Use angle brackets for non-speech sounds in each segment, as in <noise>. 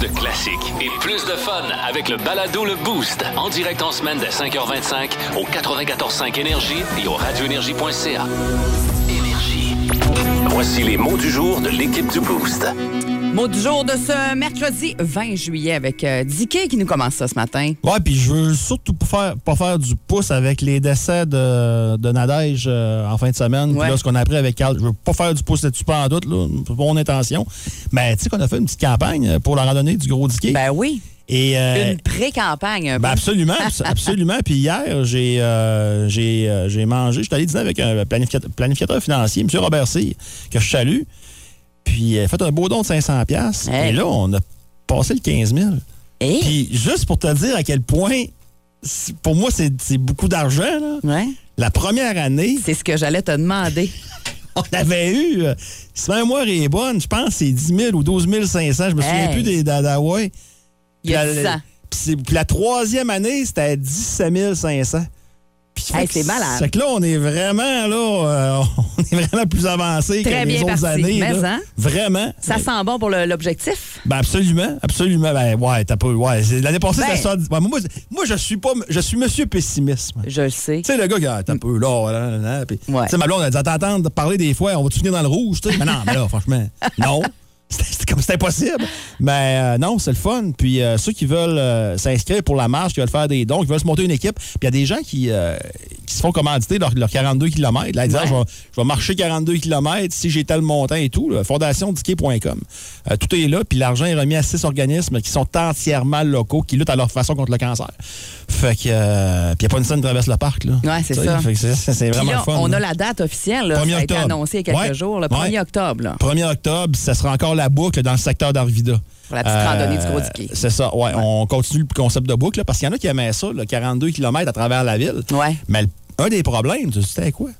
De classiques et plus de fun avec le balado Le Boost. En direct en semaine dès 5h25 au 94.5 Énergie et au radioénergie.ca. Énergie. Voici les mots du jour de l'équipe du Boost. Mot du jour de ce mercredi 20 juillet avec euh, Dicky qui nous commence ça ce matin. Ouais, puis je veux surtout pas faire, pas faire du pouce avec les décès de, de Nadège euh, en fin de semaine. Puis là, ce qu'on a appris avec Carl, je veux pas faire du pouce là-dessus, pas en doute, là. Mon intention. Mais tu sais qu'on a fait une petite campagne pour la randonnée du Gros Diquet. Ben oui, Et, euh, une pré-campagne. un ben absolument, abs- <laughs> absolument. Puis hier, j'ai euh, j'ai euh, mangé, je suis allé dîner avec un planificateur, planificateur financier, M. Robert Cyr, que je salue. Puis il a fait un beau don de 500 pièces. Hey. Et là, on a passé le 15 000. Eh? Puis juste pour te dire à quel point, pour moi, c'est beaucoup d'argent. Ouais. La première année, C'est ce que j'allais te demander. <laughs> on avait eu, euh, si ma mémoire est bonne, je pense que c'est 10 000 ou 12 500. Je me souviens Hey. plus des d'Adaway. Il y a Puis 10 la- ans. Puis la troisième année, c'était à 17 500. Hey, c'est malade. Fait que là, on est vraiment, là, euh, <laughs> on est vraiment plus avancé que les autres parti. années. Mais, là. hein? Vraiment. Ça sent bon pour l'objectif? Ben absolument, absolument. Ben ouais, t'as pas. Ouais, l'année passée, Ben. ça. Ouais, moi, moi, je suis pas. Je suis monsieur pessimisme. Je le sais. Tu sais, le gars qui a un peu là, là, là, là, puis, Ouais. Tu sais, ma blonde, elle dit, t'entendre parler des fois, on va te finir dans le rouge, tu sais? Mais non, mais là, <laughs> franchement, non. C'était <laughs> c'était comme c'était impossible. Mais euh, non, c'est le fun. Puis euh, ceux qui veulent euh, s'inscrire pour la marche, qui veulent faire des dons, qui veulent se monter une équipe, puis il y a des gens qui, qui se font commanditer leurs leur 42 km. Là, ils disent, Ouais. Ah, je, vais, je vais marcher 42 km si j'ai tel montant et tout. Fondationdiquet.com. Tout est là, puis l'argent est remis à six organismes qui sont entièrement locaux, qui luttent à leur façon contre le cancer. Fait que, puis il n'y a pas une scène qui traverse le parc. Là. Ouais, c'est ça. C'est c'est vraiment là, le fun. on là. a la date officielle. Là. 1er Ça a été annoncé il y a quelques Ouais. jours. Le 1er Ouais. octobre. Là, 1er octobre, ça sera encore la boucle dans le secteur d'Arvida. pour la petite randonnée du Gros. C'est ça, ouais, On continue le concept de boucle là, parce qu'il y en a qui aimaient ça, là, 42 km à travers la ville. Ouais. Mais un des problèmes, tu sais, quoi?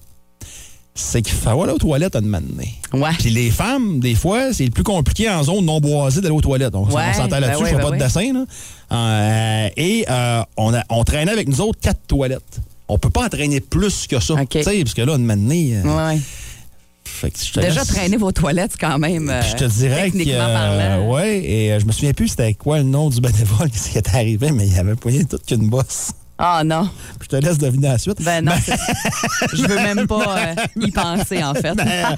C'est qu'il faut aller aux toilettes à un moment donné. Ouais. Puis les femmes, des fois, c'est le plus compliqué en zone non boisée d'aller aux toilettes. On, on s'entend ben là-dessus, ouais, je fais ben pas de dessin. Là. Euh, et euh, on, a- on traînait avec nous autres quatre toilettes. On peut pas entraîner plus que ça. OK. Tu sais, parce que là, un moment donné, euh, Ouais. Fait que je Déjà traîner vos toilettes quand même. euh, je te dirais que. techniquement euh, parlant. ouais, et euh, je me souviens plus c'était quoi le nom du bénévole qui était arrivé, mais il avait poigné toute qu'une bosse. Ah non. Puis je te laisse deviner la suite. Ben non. c'est- Je veux même pas euh, y penser, en fait. Ben,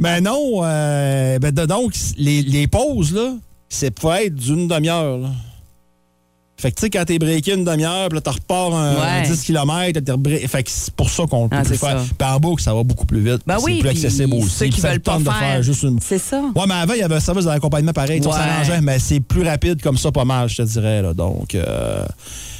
ben non, euh, ben donc, les, les pauses, là, c'est pour être d'une demi-heure. Fait que tu sais, quand t'es breaké une demi-heure, puis là, tu repars un, Ouais. 10 km, t'es rebré- fait que c'est pour ça qu'on peut Ah, plus c'est faire. ça. En boucle, ça va beaucoup plus vite. Ben c'est oui, plus puis accessible aussi. ceux qui veulent pas de faire faire- juste une C'est ça. Ouais, mais avant, il y avait un service d'accompagnement pareil. tu sais, On Ouais. s'arrangeait, mais c'est plus rapide comme ça, pas mal, je te dirais. Là. Donc, euh,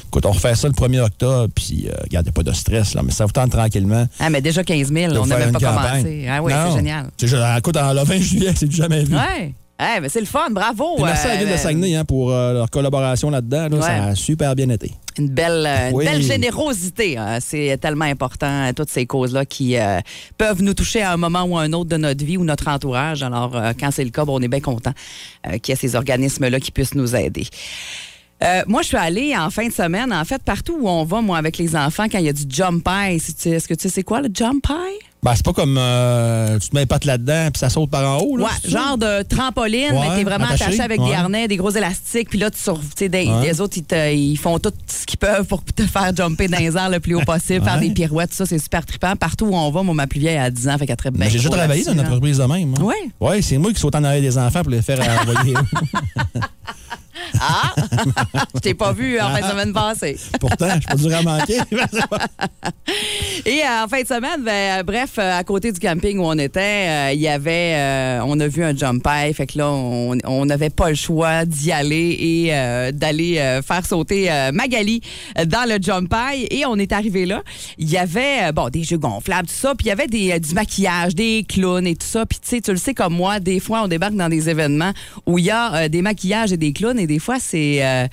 écoute, on refait ça le 1er octobre, puis, euh, pas de stress, là, mais ça vous tente tranquillement. Ah, mais déjà 15 000, de on n'a faire même une pas campagne. commencé. Ah oui, c'est génial. C'est écoute, en le 20 juillet, c'est du jamais vu. Ouais. Eh, mais c'est le fun, bravo. Puis merci à la euh, Ville de Saguenay hein, pour euh, leur collaboration là-dedans. là. Ouais. Ça a super bien été. Une belle, euh, une Oui. belle générosité. hein. C'est tellement important, euh, toutes ces causes-là qui euh, peuvent nous toucher à un moment ou à un autre de notre vie ou notre entourage. Alors, euh, quand c'est le cas, ben, on est bien content euh, qu'il y ait ces organismes-là qui puissent nous aider. Euh, moi, je suis allée en fin de semaine, en fait, partout où on va, moi, avec les enfants, quand il y a du jump tu- Est-ce que tu sais c'est quoi le jump high? Ben, c'est pas comme euh, tu te mets les pattes là-dedans puis ça saute par en haut. Là, Ouais, genre de trampoline, Ouais, mais t'es vraiment attaché, attaché avec des harnais, des gros élastiques, puis là, tu sur, tu sais, des, les autres, ils, te- ils font tout ce qu'ils peuvent pour te faire jumper dans les airs le plus haut possible, faire des pirouettes, ça, c'est super trippant. Partout où on va, moi, ma plus vieille a 10 ans, fait qu'elle traite bien. J'ai déjà travaillé dans une entreprise de même. hein. Ouais. Ouais, c'est moi qui saute en arrière des enfants pour les faire envoyer. <laughs> Ah! <laughs> Je t'ai pas vu en fin de semaine passée. <laughs> Pourtant, je suis pas dur à manquer. <laughs> Et euh, en fin de semaine, ben, euh, bref, euh, à côté du camping où on était, euh, il y avait, euh, on a vu un jump high, fait que là, on n'avait pas le choix d'y aller et d'aller faire sauter Magali dans le jump high. Et on est arrivé là. Il y avait, bon, des jeux gonflables, tout ça, puis il y avait des, du maquillage, des clowns et tout ça. Puis tu sais, tu le sais comme moi, des fois, on débarque dans des événements où il y a des maquillages et des clowns et des fois, c'est... euh,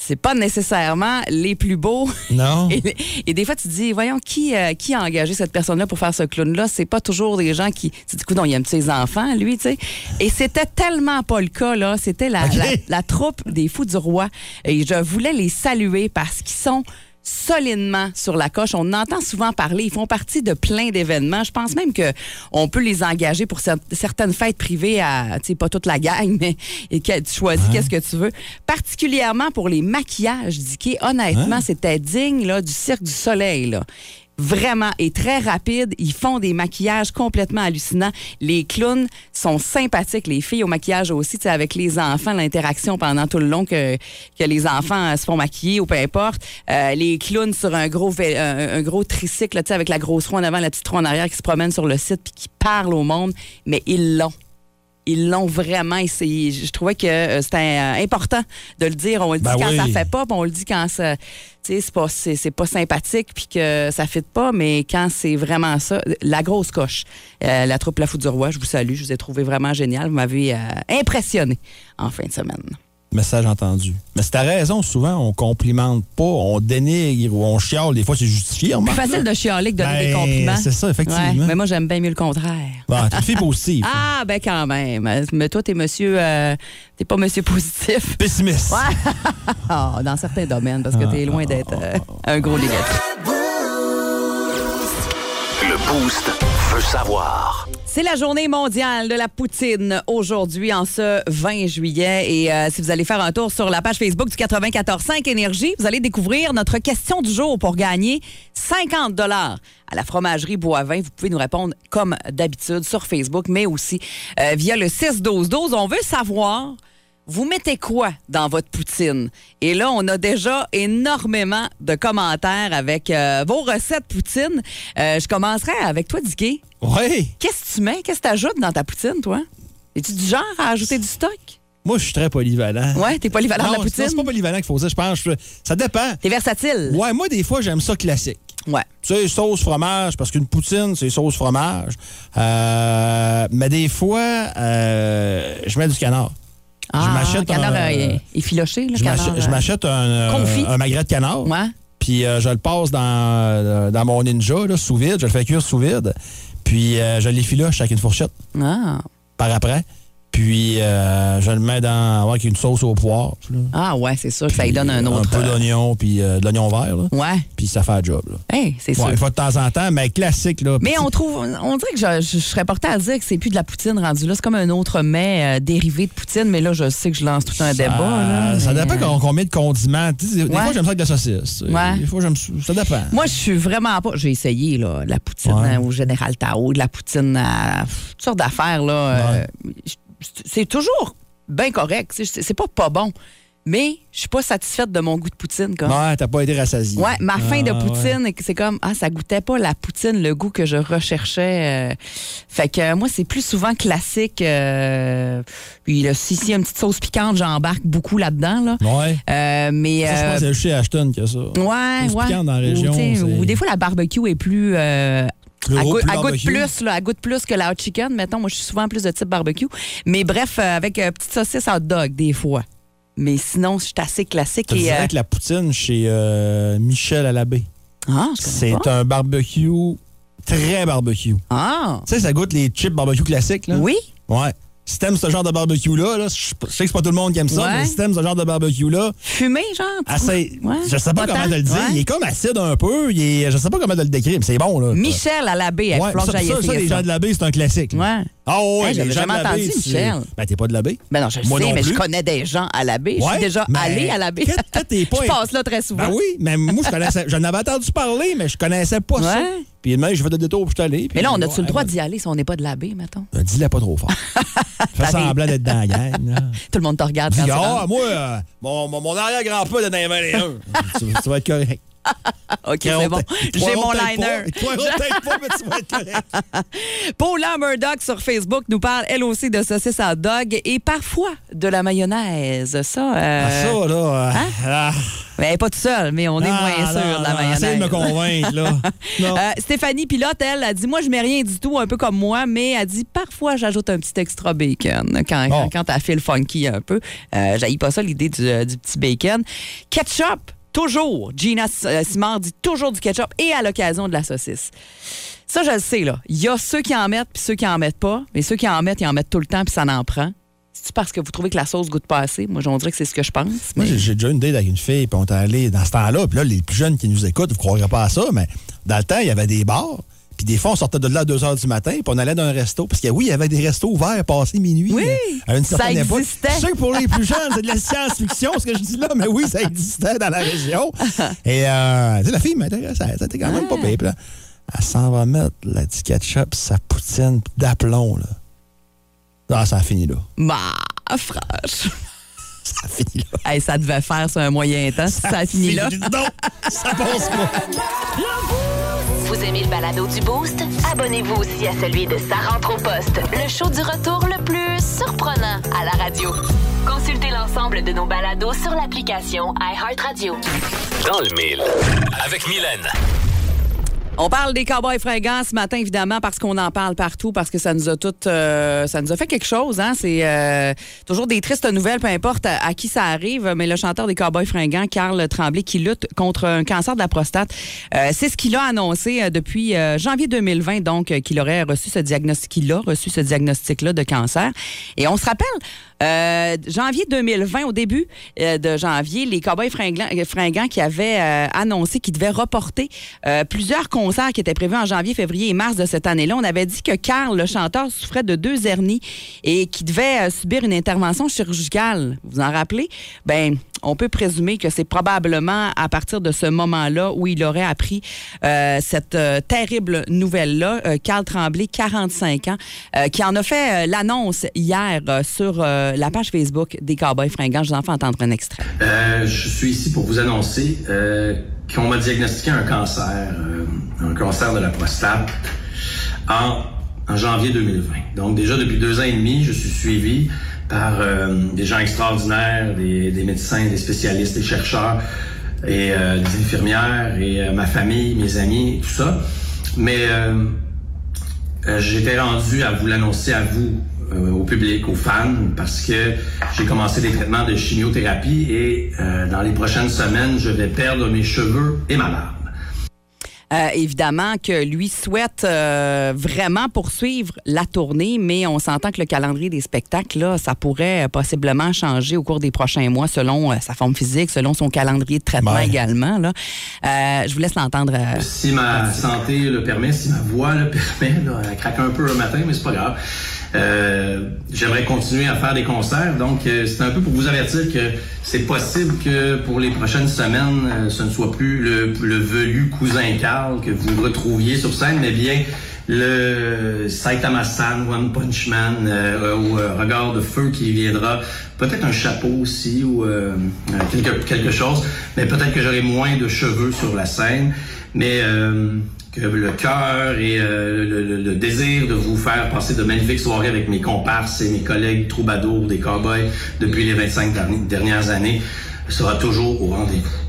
c'est pas nécessairement les plus beaux. non. <laughs> Et, et des fois, tu te dis, voyons, qui, euh, qui a engagé cette personne-là pour faire ce clown-là? C'est pas toujours des gens qui. Tu te dis, Coudonc, il aime ses enfants, lui, tu sais. Et c'était tellement pas le cas, là. C'était la, la troupe des Fous du Roi. Et je voulais les saluer parce qu'ils sont solidement sur la coche. On en entend souvent parler. Ils font partie de plein d'événements. Je pense même que on peut les engager pour cer- certaines fêtes privées à, tu sais, pas toute la gang, mais <laughs> et que tu choisis qu'est-ce que tu veux. Particulièrement pour les maquillages, Dicky. Honnêtement, Hein? c'était digne là, du Cirque du Soleil. Là. Vraiment, et très rapide. Ils font des maquillages complètement hallucinants. Les clowns sont sympathiques. Les filles au maquillage aussi, tu avec les enfants, l'interaction pendant tout le long que, que les enfants euh, se font maquiller ou peu importe. Euh, les clowns sur un gros, un, gros tricycle, tu avec la grosse roue en avant, la petite roue en arrière qui se promène sur le site puis qui parle au monde. Mais ils l'ont ils l'ont vraiment essayé. Je trouvais que euh, c'était euh, important de le dire. On le dit Ben quand oui. ça fait pas, puis on le dit quand ça, tu sais, c'est pas, pas sympathique, puis que ça fit pas, mais quand c'est vraiment ça, la grosse coche. Euh, la troupe La Fou du Roi, je vous salue, je vous ai trouvé vraiment génial. Vous m'avez impressionné en fin de semaine. Message entendu. Mais c'est ta raison, souvent, on complimente pas, on dénigre ou on chiale. Des fois, c'est justifié. Plus remarque, facile de chialer que de donner Ben, des compliments. c'est ça, effectivement. Ouais, mais moi, j'aime bien mieux le contraire. T'es une fille positive. Ah, ben quand même. Mais toi, t'es monsieur. euh, t'es pas monsieur positif. Pessimiste. Ouais. <laughs> Ah, dans certains domaines, parce que t'es loin d'être euh, un gros négatif. Le Boost veut savoir. C'est la journée mondiale de la poutine aujourd'hui, en ce 20 juillet. Et euh, si vous allez faire un tour sur la page Facebook du 94.5 Énergie, vous allez découvrir notre question du jour pour gagner 50 dollars à la fromagerie Boivin. Vous pouvez nous répondre comme d'habitude sur Facebook, mais aussi euh, via le 6-12-12. On veut savoir vous mettez quoi dans votre poutine? Et là, on a déjà énormément de commentaires avec euh, vos recettes poutine. Euh, je commencerai avec toi, Dicky. Oui. Qu'est-ce que tu mets? Qu'est-ce que tu ajoutes dans ta poutine, toi? Es-tu du genre à ajouter du stock? Moi, je suis très polyvalent. Ouais, t'es polyvalent de Non, la poutine? c'est pas polyvalent qu'il faut dire, je pense. Ça dépend. T'es versatile? Ouais, moi, des fois, j'aime ça classique. Ouais. Tu sais, sauce fromage, parce qu'une poutine, c'est sauce fromage. Euh, mais des fois, euh, je mets du canard. Ah, je m'achète canard un- euh, effiloché, Je canard. m'achète- je m'achète un, magret de canard. Ouais. Puis euh, je le passe dans, euh, dans mon ninja, là, sous vide. Je le fais cuire sous vide. Puis euh, je l'effiloche avec une fourchette Ah. par après. Puis euh, je le mets dans avec une sauce au poivre. là. Ah, ouais, c'est sûr que ça lui donne un autre. Un peu euh, d'oignon, puis euh, de l'oignon vert. Là. Ouais. Puis ça fait le job. Là. Hey, c'est sûr. Ouais, une fois de temps en temps, mais classique. Là, Mais Petit- on trouve, on dirait que je, je- je serais portée à dire que c'est plus de la poutine rendue là. C'est comme un autre mets euh, dérivé de poutine, mais là, je sais que je lance tout un ça, débat. là, ça mais, dépend euh, qu'on combien de condiments. Tu sais, Des Ouais. fois, j'aime ça avec de la saucisse. Ouais. Des fois, j'aime ça dépend. Moi, je suis vraiment pas. J'ai essayé là, de la poutine Ouais. au Général Tao, de la poutine à pff, toutes sortes d'affaires. là. euh, je- c'est toujours bien correct. C'est pas pas bon. Mais je suis pas satisfaite de mon goût de poutine. Comme. Ouais, t'as pas été rassasié. Ouais, ma fin de Ah, poutine, ouais. c'est comme, ah, ça goûtait pas la poutine, le goût que je recherchais. euh. fait que euh, moi, c'est plus souvent classique. euh, puis là, si, si y a une petite sauce piquante, j'embarque beaucoup là-dedans. Là. Ouais. Euh, mais. Ça, je euh, pense que c'est chez Ashton qu'il y a ça. Ouais, sauce ouais. piquante dans la région, Ou, tu sais, c'est- ou des fois, la barbecue est plus. À, goût- plus à goût de plus, là, à goût de plus que la hot chicken. Mettons, moi, je suis souvent plus de type barbecue. Mais bref, euh, avec euh, petite saucisse hot dog, des fois. Mais sinon, je suis assez classique. Et, euh, que la poutine chez euh, Michel à l'abbé, ah, je connais c'est pas. un barbecue très barbecue. Ah, Tu sais, ça goûte les chips barbecue classiques. Là? oui? Ouais. Si t'aimes ce genre de barbecue-là, là, je je sais que c'est pas tout le monde qui aime ça, Ouais. mais si t'aimes ce genre de barbecue-là, Fumé, genre? assez, Ouais. je sais pas Pas comment te le dire. Ouais. Il est comme acide un peu. Il est, je sais pas comment te le décrire, mais c'est bon. Là. Michel à Ouais, va falloir ça, ça, ça, essayer les ça. gens de l'abbé, c'est un classique. là. Ouais. Ah ouais, Hey, les gens jamais de entendu, tu- Michel. Ben, t'es pas de l'abbé. Ben non, je le Moi sais, non mais je connais des gens à l'abbé. Je Ouais, suis déjà allée à t'es <laughs> pas- je passe là très souvent. Ben oui, mais moi, je connaissais, j'en avais entendu parler, mais je connaissais pas ça. Puis demain, je vais de détour pour je suis allé. Mais là, on a-tu le droit de d'y aller si on n'est pas de l'abbé, mettons? Ben, Dis-la pas trop fort. <laughs> Fais semblant d'être dans la gang. là. <laughs> Tout le monde te regarde Dis, ah, moi, euh, mon, mon, mon arrière-grand-père les 21. <laughs> tu, tu vas être correct. <laughs> OK, c'est bon. J'ai mon liner. mais. <laughs> Paula Murdoch sur Facebook nous parle, elle aussi, de saucisses à dog et parfois de la mayonnaise. Ça, euh, Ah, ça, là. euh, hein? ah, elle est pas tout seul, mais on est ah, moins sûr non, de la mayonnaise. Essaye de me convaincre, là. <laughs> Euh, Stéphanie Pilote, elle, a dit Moi, je mets rien du tout, un peu comme moi, mais elle dit Parfois, j'ajoute un petit extra bacon quand, Oh. quand, quand elle file funky un peu. Euh, J'haïs pas ça, l'idée du, euh, du petit bacon. Ketchup, toujours. Gina euh, Simard dit toujours du ketchup et à l'occasion de la saucisse. Ça, je le sais, là. Il y a ceux qui en mettent puis ceux qui en mettent pas, mais ceux qui en mettent, ils en mettent tout le temps puis ça n'en prend. C'est parce que vous trouvez que la sauce goûte pas assez? Moi, on dirait que c'est ce que je pense. Moi, mais- j'ai- j'ai déjà une date avec une fille, puis on est allé dans ce temps-là. Puis là, les plus jeunes qui nous écoutent, vous ne croirez pas à ça, mais dans le temps, il y avait des bars. Puis des fois, on sortait de là à 2 h du matin, puis on allait dans un resto. Parce que oui, il y avait des restos ouverts passé minuit. Oui, euh, à une ça certaine époque. existait. Je sais que pour les plus jeunes, c'est de la science-fiction, ce que je dis là, mais oui, ça existait dans la région. Et euh, la fille m'intéressait. C'était quand même pas pire. Puis là, elle s'en va mettre la petite ketchup, sa poutine d'aplomb. Là. Ah, ça a fini là. Ma franche. Ça là. Hey, ça devait faire sur un moyen temps. Ça a fini là. Non, ça passe pas. Vous aimez le balado du Boost? Abonnez-vous aussi à celui de Sa rentre au poste, le show du retour le plus surprenant à la radio. Consultez l'ensemble de nos balados sur l'application iHeartRadio. Dans le mille. Avec Mylène. On parle des cowboys fringants ce matin, évidemment, parce qu'on en parle partout, parce que ça nous a toutes, euh, ça nous a fait quelque chose. Hein? C'est euh, toujours des tristes nouvelles, peu importe à, qui ça arrive. Mais le chanteur des cowboys fringants, Carl Tremblay, qui lutte contre un cancer de la prostate, euh, c'est ce qu'il a annoncé depuis janvier 2020, donc qu'il aurait reçu ce diagnostic, qu'il a reçu ce diagnostic-là de cancer. Et on se rappelle, euh, janvier 2020, au début euh, de janvier, les Cowboys fringants, euh, fringants qui avaient euh, annoncé qu'ils devaient reporter plusieurs concerts qui étaient prévus en janvier, février et mars de cette année-là. On avait dit que Carl, le chanteur, souffrait de deux hernies et qu'il devait subir une intervention chirurgicale. Vous vous en rappelez? Ben, on peut présumer que c'est probablement à partir de ce moment-là où il aurait appris euh, cette euh, terrible nouvelle-là. Euh, Carl Tremblay, 45 ans, euh, qui en a fait l'annonce hier sur la page Facebook des Cowboys fringants. Je vous en fais entendre un extrait. Je suis ici pour vous annoncer qu'on m'a diagnostiqué un cancer, un cancer de la prostate, en janvier 2020. Donc déjà depuis deux ans et demi, je suis suivi par euh, des gens extraordinaires, des, des médecins, des spécialistes, des chercheurs et euh, des infirmières et euh, ma famille, mes amis, tout ça. Mais euh, euh, j'étais rendu à vous l'annoncer à vous, euh, au public, aux fans, parce que j'ai commencé des traitements de chimiothérapie et dans les prochaines semaines, je vais perdre mes cheveux et ma barbe. Euh, évidemment que lui souhaite euh, vraiment poursuivre la tournée, mais on s'entend que le calendrier des spectacles, là, ça pourrait euh, possiblement changer au cours des prochains mois selon euh, sa forme physique, selon son calendrier de traitement Ouais. également. Là. Euh, je vous laisse l'entendre. euh, Si ma santé le permet, si ma voix le <laughs> permet, là, elle craque un peu le matin, mais c'est pas grave. Euh, J'aimerais continuer à faire des concerts, donc euh, c'est un peu pour vous avertir que c'est possible que pour les prochaines semaines, euh, ce ne soit plus le, velu cousin Carl que vous retrouviez sur scène, mais bien le Saitama-san, One Punch Man, euh, Regard de Feu qui viendra, peut-être un chapeau aussi ou quelque, quelque chose, mais peut-être que j'aurai moins de cheveux sur la scène, mais le cœur et euh, le, désir de vous faire passer de magnifiques soirées avec mes comparses et mes collègues troubadours des cowboys depuis les 25 derni- dernières années sera toujours au rendez-vous.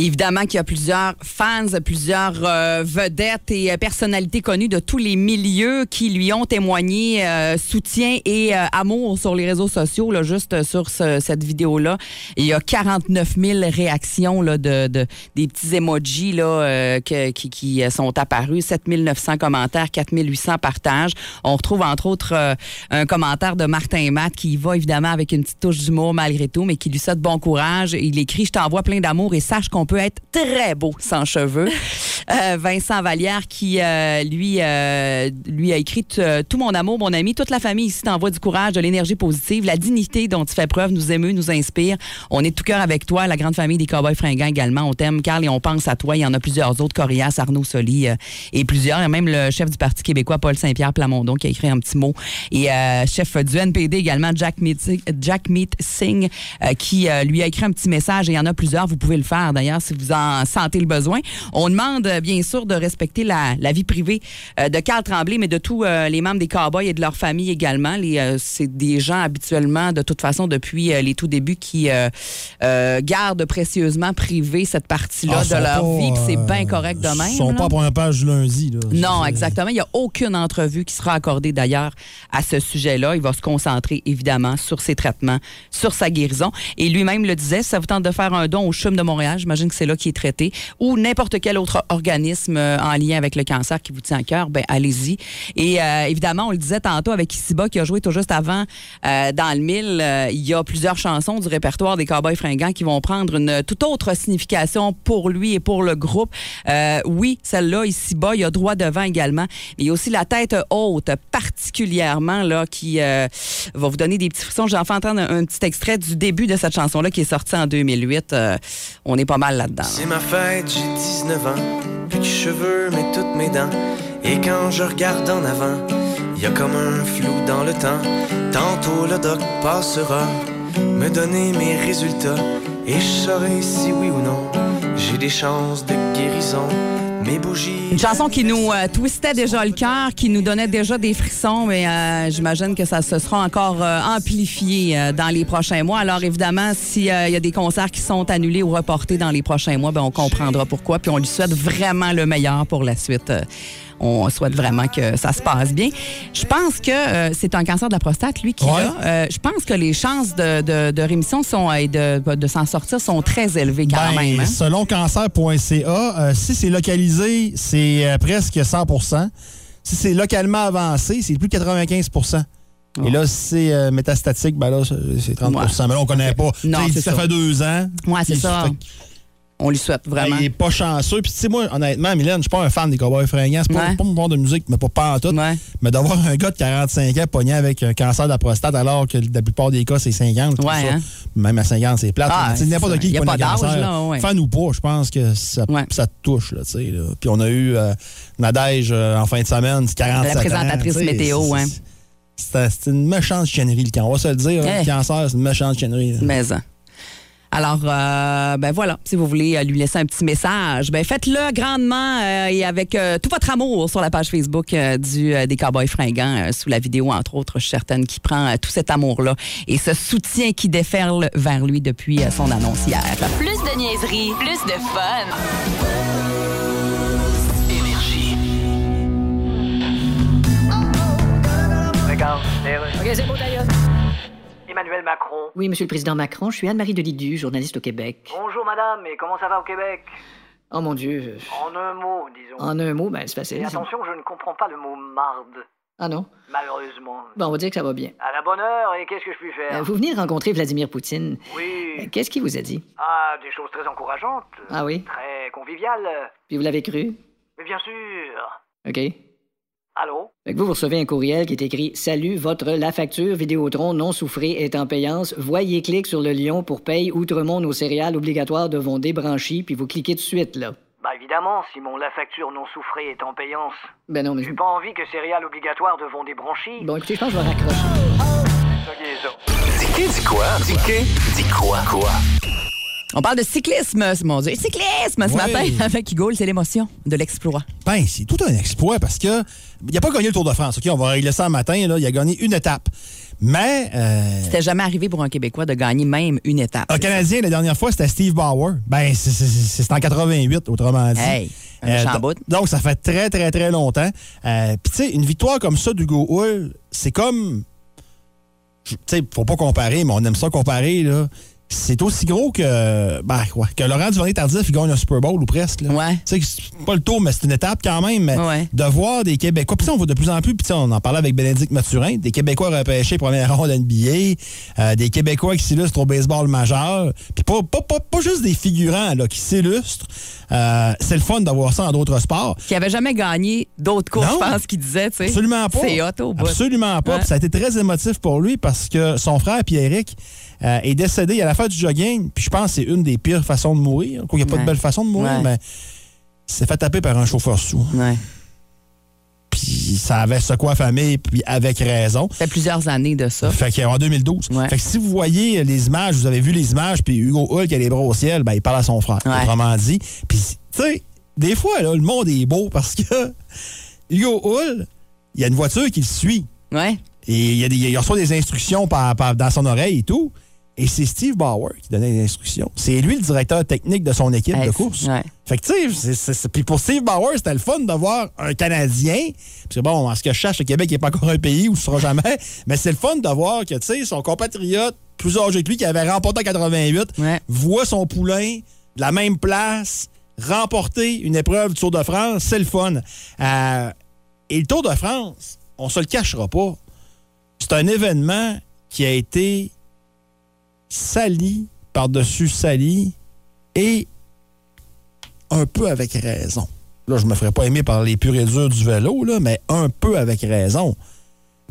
Évidemment qu'il y a plusieurs fans, plusieurs euh, vedettes et euh, personnalités connues de tous les milieux qui lui ont témoigné euh, soutien et euh, amour sur les réseaux sociaux, là, juste euh, sur ce- cette vidéo-là. Il y a 49 000 réactions là, de, de- des petits emojis là, que- qui, qui sont apparus, 7 900 commentaires, 4 800 partages. On retrouve entre autres un commentaire de Martin Matt qui va évidemment avec une petite touche d'humour malgré tout, mais qui lui souhaite bon courage. Il écrit Je t'envoie plein d'amour et sache qu'on peut être très beau sans cheveux. <laughs> Euh, Vincent Vallière qui euh, lui euh, lui a écrit tout mon amour, mon ami, toute la famille ici t'envoie du courage, de l'énergie positive, la dignité dont tu fais preuve nous émeut, nous inspire. On est de tout cœur avec toi, la grande famille des Cowboys fringants également. On t'aime, Carl, et on pense à toi. Il y en a plusieurs autres, Corias, Arnaud Soli et plusieurs. Il y a même le chef du Parti québécois, Paul Saint-Pierre Plamondon, qui a écrit un petit mot. Et chef du NPD également, Jack Meet, Jack Singh, qui lui a écrit un petit message. Et il y en a plusieurs. Vous pouvez le faire d'ailleurs si vous en sentez le besoin. On demande euh, bien sûr de respecter la, la vie privée euh, de Carl Tremblay, mais de tous euh, les membres des Cowboys et de leur famille également. Euh, c'est des gens habituellement, de toute façon, depuis les tout débuts, qui gardent précieusement privé cette partie-là Ah, de leur pas, vie. C'est bien correct de même. Ils sont là. pas à première page lundi. Là. Non, exactement. Il n'y a aucune entrevue qui sera accordée d'ailleurs à ce sujet-là. Il va se concentrer évidemment sur ses traitements, sur sa guérison. Et lui-même le disait, si ça vous tente de faire un don au CHUM de Montréal, j'imagine j'imagine que c'est là qui est traité, ou n'importe quel autre organisme euh, en lien avec le cancer qui vous tient à cœur, ben allez-y. Et euh, évidemment, on le disait tantôt avec Issiba qui a joué tout juste avant euh, dans le mille, euh, il y a plusieurs chansons du répertoire des Cowboys fringants qui vont prendre une toute autre signification pour lui et pour le groupe. Oui, celle-là, Issiba, il y a droit devant également, mais il y a aussi la tête haute, particulièrement là, qui va vous donner des petits frissons. J'en fais entendre un, un petit extrait du début de cette chanson-là qui est sortie en 2008. Euh, on est pas mal C'est ma fête, j'ai 19 ans, plus de cheveux mais toutes mes dents. Et quand je regarde en avant, y a comme un flou dans le temps. Tantôt le doc passera, me donner mes résultats. Et je saurai si oui ou non, j'ai des chances de guérison. Mes bougies. Une chanson qui nous euh, twistait déjà le cœur, qui nous donnait déjà des frissons, mais euh, j'imagine que ça se sera encore euh, amplifié dans les prochains mois. Alors évidemment, s'il y a des concerts qui sont annulés ou reportés dans les prochains mois, ben, on comprendra pourquoi. Puis on lui souhaite vraiment le meilleur pour la suite. On souhaite vraiment que ça se passe bien. Je pense que c'est un cancer de la prostate, lui, qui Ouais. a. Je pense que les chances de, de- de rémission sont, et de, de s'en sortir sont très élevées quand Ben, même. hein. Selon cancer.ca, si c'est localisé, c'est euh, presque 100% Si c'est localement avancé, c'est plus de 95% Et là, si c'est euh, métastatique, ben là, c'est c'est 30 Ouais. Mais là, on connaît pas. Non, ça fait deux ans. Ouais, c'est ça. fait On lui souhaite vraiment. Ben, il est pas chanceux. Puis, tu sais, moi, honnêtement, Mylène, je suis pas un fan des Cowboys fringants. C'est pas, Ouais. pas mon genre de musique, mais pas, pas en tout. Ouais. Mais d'avoir un gars de 45 ans pogné avec un cancer de la prostate, alors que la plupart des cas, c'est 50. je trouve Ouais, hein. Même à 50, c'est plate. Ah, N'importe qui qui a pogne pas un cancer, là, fan ou pas, je pense que ça, te touche. Là. Puis on a eu euh, Nadège euh, en fin de semaine, c'est 47 La présentatrice ans, météo, hein. c'est- une méchante chiennerie, le camp. On va se le dire. hein. Le cancer, c'est une méchante chiennerie. là. Mais hein. Alors, euh, ben voilà, si vous voulez euh, lui laisser un petit message, ben faites-le grandement euh, et avec euh, tout votre amour sur la page Facebook euh, du euh, des Cowboys fringants euh, sous la vidéo entre autres, je suis certaine qui prend euh, tout cet amour-là et ce soutien qui déferle vers lui depuis euh, son annonce hier. Plus de niaiserie, plus de fun. Énergie. Regarde, OK, c'est beau, d'ailleurs. Emmanuel Macron. Oui, Monsieur le Président Macron, je suis Anne-Marie Delidu, journaliste au Québec. Bonjour madame, et comment ça va au Québec? Oh mon Dieu. euh, En un mot, disons. En un mot, ben c'est Et facile. attention, je ne comprends pas le mot marde, Ah non? malheureusement. Bon, on va dire que ça va bien. À la bonne heure, et qu'est-ce que je puis Euh, faire vous venez rencontrer Vladimir Poutine. Euh, Oui. Qu'est-ce qu'il vous a dit? Ah, des choses très encourageantes. Ah oui? Très conviviales. Puis vous l'avez cru? Mais bien sûr. OK. Allô? Fait que vous, vous recevez un courriel qui est écrit Salut, votre la facture Vidéotron non souffrée est en payance. Voyez clic sur le lion pour paye Outremont nos céréales obligatoires devront débrancher, puis vous cliquez tout de suite, là. Bah évidemment, si mon la facture non souffrée est en payance. Ben non, mais je... J'ai pas envie que céréales obligatoires devant des branchies. Bon, écoutez, je pense que je vais raccrocher. Dis quoi? Dis dis quoi? On parle de cyclisme, mon Dieu, cyclisme ce matin <laughs> avec Hugo, c'est l'émotion de l'exploit. Ben, c'est tout un exploit parce que il a pas gagné le Tour de France. OK, on va régler ça un matin. Là, il a gagné une étape. Mais euh, C'était jamais arrivé pour un Québécois de gagner même une étape. un Canadien, la dernière fois, c'était Steve Bauer. Ben, c'est- en 88, autrement dit. Hey, un bout. donc, ça fait très, très, très longtemps. Euh, Puis, tu sais, une victoire comme ça d'Hugo Hull, c'est comme. Tu sais, faut pas comparer, mais on aime ça comparer, là. C'est aussi gros que, ben, quoi, que Laurent Duvernay-Tardif, il gagne un Super Bowl ou presque. Là. Ouais. Tu sais, c'est pas le tour, mais c'est une étape quand même. Mais Ouais. De voir des Québécois. Puis ça, on voit de plus en plus, puis on en parlait avec Bénédicte Mathurin, des Québécois repêchés première ronde NBA, euh, des Québécois qui s'illustrent au baseball majeur, puis pas, pas, pas, pas juste des figurants là, qui s'illustrent. Euh, c'est le fun d'avoir ça dans d'autres sports. Qui avait jamais gagné d'autres courses, je pense qu'il disait, tu sais. Absolument pas. C'est hot au bout. Absolument pas. Ouais. Puis ça a été très émotif pour lui parce que son frère Pierrick euh, est décédé à la fin du jogging. Puis je pense que c'est une des pires façons de mourir. Il n'y a pas Ouais. de belle façon de mourir, Ouais. mais il s'est fait taper par un chauffeur sous. Ouais. Puis ça avait secoué la famille, puis avec raison. Ça fait plusieurs années de ça. Fait qu'en 2012. Ouais. Fait que si vous voyez les images, vous avez vu les images, puis Hugo Hull qui a les bras au ciel, ben, il parle à son frère, autrement dit. Puis, tu sais, des fois, là, le monde est beau parce que <laughs> Hugo Hull, il y a une voiture qui le suit. Ouais. Et il, y a des, il reçoit des instructions par, par- dans son oreille et tout. Et c'est Steve Bauer qui donnait les instructions. C'est lui le directeur technique de son équipe Hey, de course. ouais. Fait que, tu sais, puis pour Steve Bauer, c'était le fun d'avoir un Canadien. Puis c'est bon, en ce que je cherche, le Québec n'est pas encore un pays où ce sera jamais. <laughs> Mais c'est le fun de voir que, tu sais, son compatriote, plus âgé que lui, qui avait remporté en 88, Ouais. voit son poulain de la même place, remporter une épreuve du Tour de France, c'est le fun. Euh, et le Tour de France, on se le cachera pas, c'est un événement qui a été sali par-dessus sali et un peu avec raison. Là, je me ferais pas aimer par les purs et durs du vélo, là, mais un peu avec raison.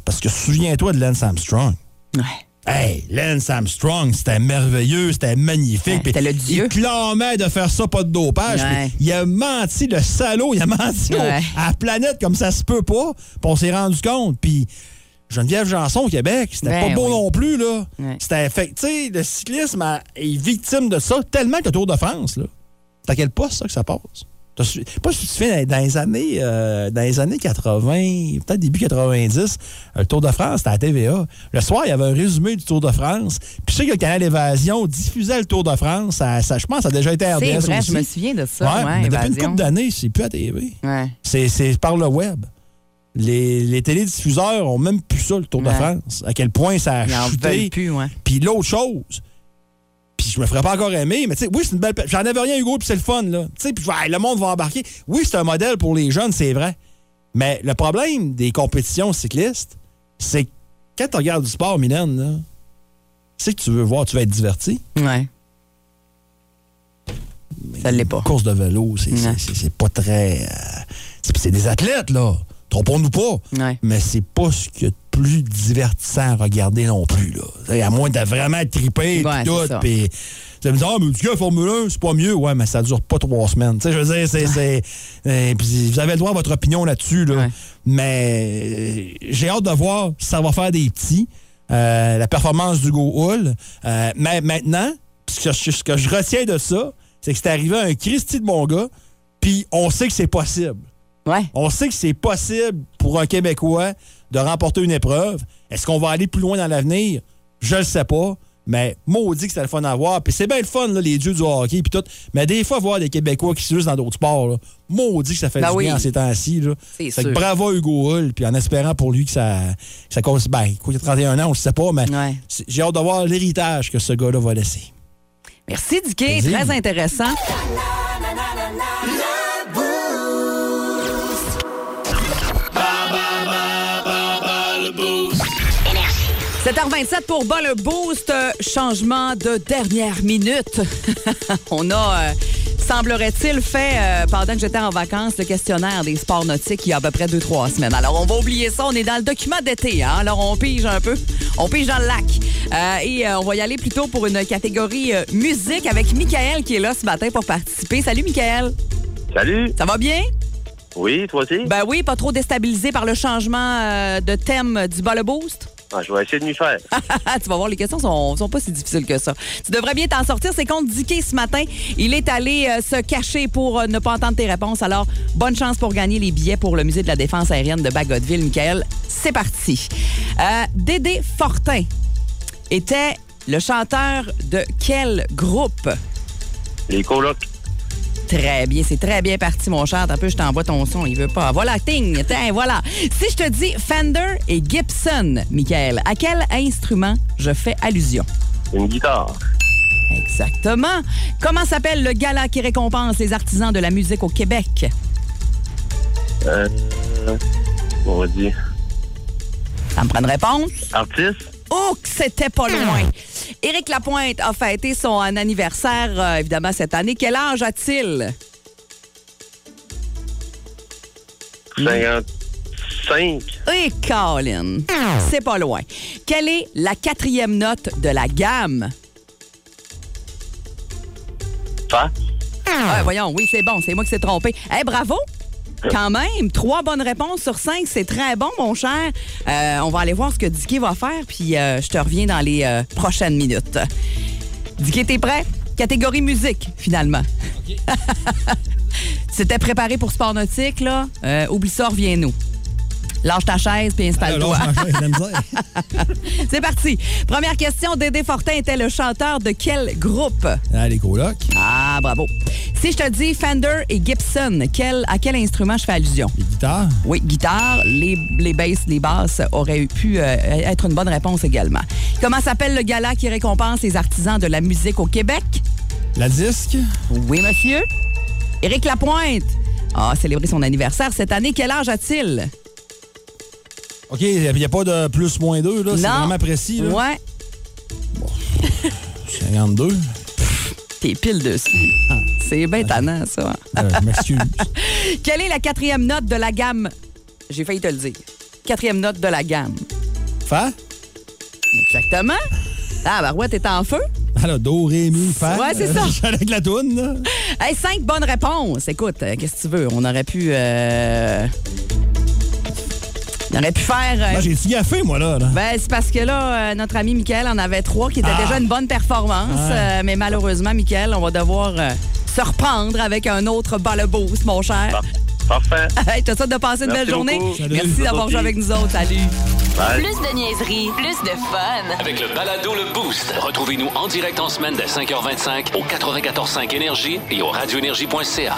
Parce que souviens-toi de Lance Armstrong. Ouais. Hey, Lance Armstrong, c'était merveilleux, c'était magnifique. Ouais, c'était le dieu. Il clamait de faire ça, pas de dopage. Ouais. Il a menti, le salaud, il a menti Ouais. à la planète comme ça se peut pas. Puis on s'est rendu compte. Puis Geneviève Janson au Québec, c'était Ben pas beau oui. non plus, là. C'était fait. Tu sais, le cyclisme a- est victime de ça tellement que le Tour de France, là. C'est à quel poste, ça, que ça passe? Pas si tu te souviens, dans les années, euh, dans les années 80, peut-être début 90, euh, le Tour de France, c'était à TVA. Le soir, il y avait un résumé du Tour de France. Puis je sais que le canal Évasion diffusait le Tour de France. Ça, ça- je pense ça a déjà été RDS C'est vrai, aussi. je me souviens de ça. Ouais, Ouais, mais depuis une couple d'années, c'est plus à TV. Ouais. C'est par le web. Les, les télédiffuseurs ont même plus ça, le Tour de. France. À quel point ça a Ils chuté. ouais. Puis l'autre chose, puis je me ferais pas encore aimer, mais tu sais, oui, c'est une belle. J'en avais rien, Hugo, puis c'est le fun, là. Tu sais, puis Hey, le monde va embarquer. Oui, c'est un modèle pour les jeunes, c'est vrai. Mais le problème des compétitions cyclistes, c'est que quand tu regardes du sport, Mylène, là, c'est que tu veux voir, tu vas être diverti. Ouais. Ça l'est pas. Course de vélo, c'est c'est- Ouais. c'est- c'est pas très. euh, c'est des athlètes, là. Trompons-nous pas. Ouais. Mais c'est pas ce qu'il y a de plus divertissant à regarder non plus, là. À moins de vraiment triper Ouais, pis tout. Puis. Ça me dit, ah, mais tu sais, Formule 1, c'est pas mieux. Ouais, mais ça dure pas trois semaines. Tu sais, je veux dire, c'est. <laughs> euh, puis vous avez le droit à votre opinion là-dessus, là. Mais euh, j'ai hâte de voir si ça va faire des petits. Euh, la performance d'Hugo Hull. Euh, mais maintenant, ce que, je- ce que je retiens de ça, c'est que c'est arrivé à un Christy de mon gars, puis on sait que c'est possible. Ouais. On sait que c'est possible pour un Québécois de remporter une épreuve. Est-ce qu'on va aller plus loin dans l'avenir? Je le sais pas. Mais maudit que c'était le fun à voir. Puis c'est bien le fun, là, les dieux du hockey puis tout. Mais des fois, voir des Québécois qui se usent dans d'autres sports, là, maudit que ça fait Ben du oui. bien en ces temps-ci. C'est bravo à Hugo Hull, puis en espérant pour lui que ça, que ça cause... Ben, quoi, il a 31 ans, on le sait pas, mais Ouais. c'est- j'ai hâte de voir l'héritage que ce gars-là va laisser. Merci, Dicky. Très intéressant. 7h27 pour bas le boost. Euh, Changement de dernière minute. <laughs> On a, euh, semblerait-il, fait, euh, pendant que j'étais en vacances, le questionnaire des sports nautiques il y a à peu près 2-3 semaines. Alors, on va oublier ça. On est dans le document d'été. Hein? Alors, on pige un peu. On pige dans le lac. Euh, et on va y aller plutôt pour une catégorie musique avec Michael qui est là ce matin pour participer. Salut, Michael. Salut! Ça va bien? Oui, toi aussi? Ben oui, pas trop déstabilisé par le changement de thème du bas le boost? Ah, je vais essayer de m'y faire. <laughs> tu vas voir, les questions sont, sont pas si difficiles que ça. Tu devrais bien t'en sortir. C'est contre Dicky ce matin. Il est allé euh, se cacher pour euh, ne pas entendre tes réponses. Alors, bonne chance pour gagner les billets pour le Musée de la Défense aérienne de Bagotville. Michael, c'est parti. Euh, Dédé Fortin était le chanteur de quel groupe? Les colocs. Très bien, c'est très bien parti, mon cher. Un peu, je t'envoie ton son, il veut pas. Voilà, ting, ting, voilà. Si je te dis Fender et Gibson, Michael, à quel instrument je fais allusion? Une guitare. Exactement. Comment s'appelle le gala qui récompense les artisans de la musique au Québec? Euh, on va dire. Ça me prend une réponse? Artiste? Oh, que c'était pas loin. Éric Lapointe a fêté son anniversaire, euh, évidemment, cette année. Quel âge a-t-il? 55. Et Colin, c'est pas loin. Quelle est la quatrième note de la gamme? Fa. Ah, voyons, oui, c'est bon, c'est moi qui s'est trompé. Eh, bravo! Quand même, trois bonnes réponses sur cinq, c'est très bon, mon cher. Euh, on va aller voir ce que Dicky va faire, puis euh, je te reviens dans les euh, prochaines minutes. Dicky, t'es prêt? Catégorie musique, finalement. C'était <laughs> préparé pour sport nautique, là? Oublie ça, reviens-nous. Lâche ta chaise puis installe-toi. <laughs> C'est parti. Première question. Dédé Fortin était le chanteur de quel groupe? Ah, les colocs. Ah, bravo. Si je te dis Fender et Gibson, quel, à quel instrument je fais allusion? Les guitares. Oui, guitare, les, les basses, les basses auraient pu euh, être une bonne réponse également. Comment s'appelle le gala qui récompense les artisans de la musique au Québec? La disque? Oui, monsieur. Éric Lapointe a célébré son anniversaire cette année. Quel âge a-t-il? OK, il n'y a pas de plus moins 2, là. C'est vraiment précis, là. Ouais. 52. T'es pile dessus. C'est bien tannant, ça. Euh, m'excuse. <laughs> Quelle est la quatrième note de la gamme? J'ai failli te le dire. Quatrième note de la gamme. Fa? Exactement. Ah, Barouette est en feu. Alors, do, ré, mi, fa. Ouais, c'est ça. <laughs> Avec la toune, là. Hey, cinq bonnes réponses. Écoute, euh, qu'est-ce que tu veux? On aurait pu. euh, On aurait pu faire. euh, Moi, j'ai-tu gaffé, moi, là? là? Ben, c'est parce que là, euh, notre ami Mickaël en avait trois qui étaient Ah. déjà une bonne performance. Euh, mais malheureusement, Mickaël, on va devoir euh, se reprendre avec un autre bas le boost, mon cher. Parfait. <laughs> Hey, T'as ça de passer une Merci belle journée? Salut. Merci d'avoir joué avec nous autres. Salut. Plus de niaiserie, plus de fun. Avec le balado Le Boost, retrouvez-nous en direct en semaine dès 5h25 au 94.5 Énergie et au radioénergie.ca.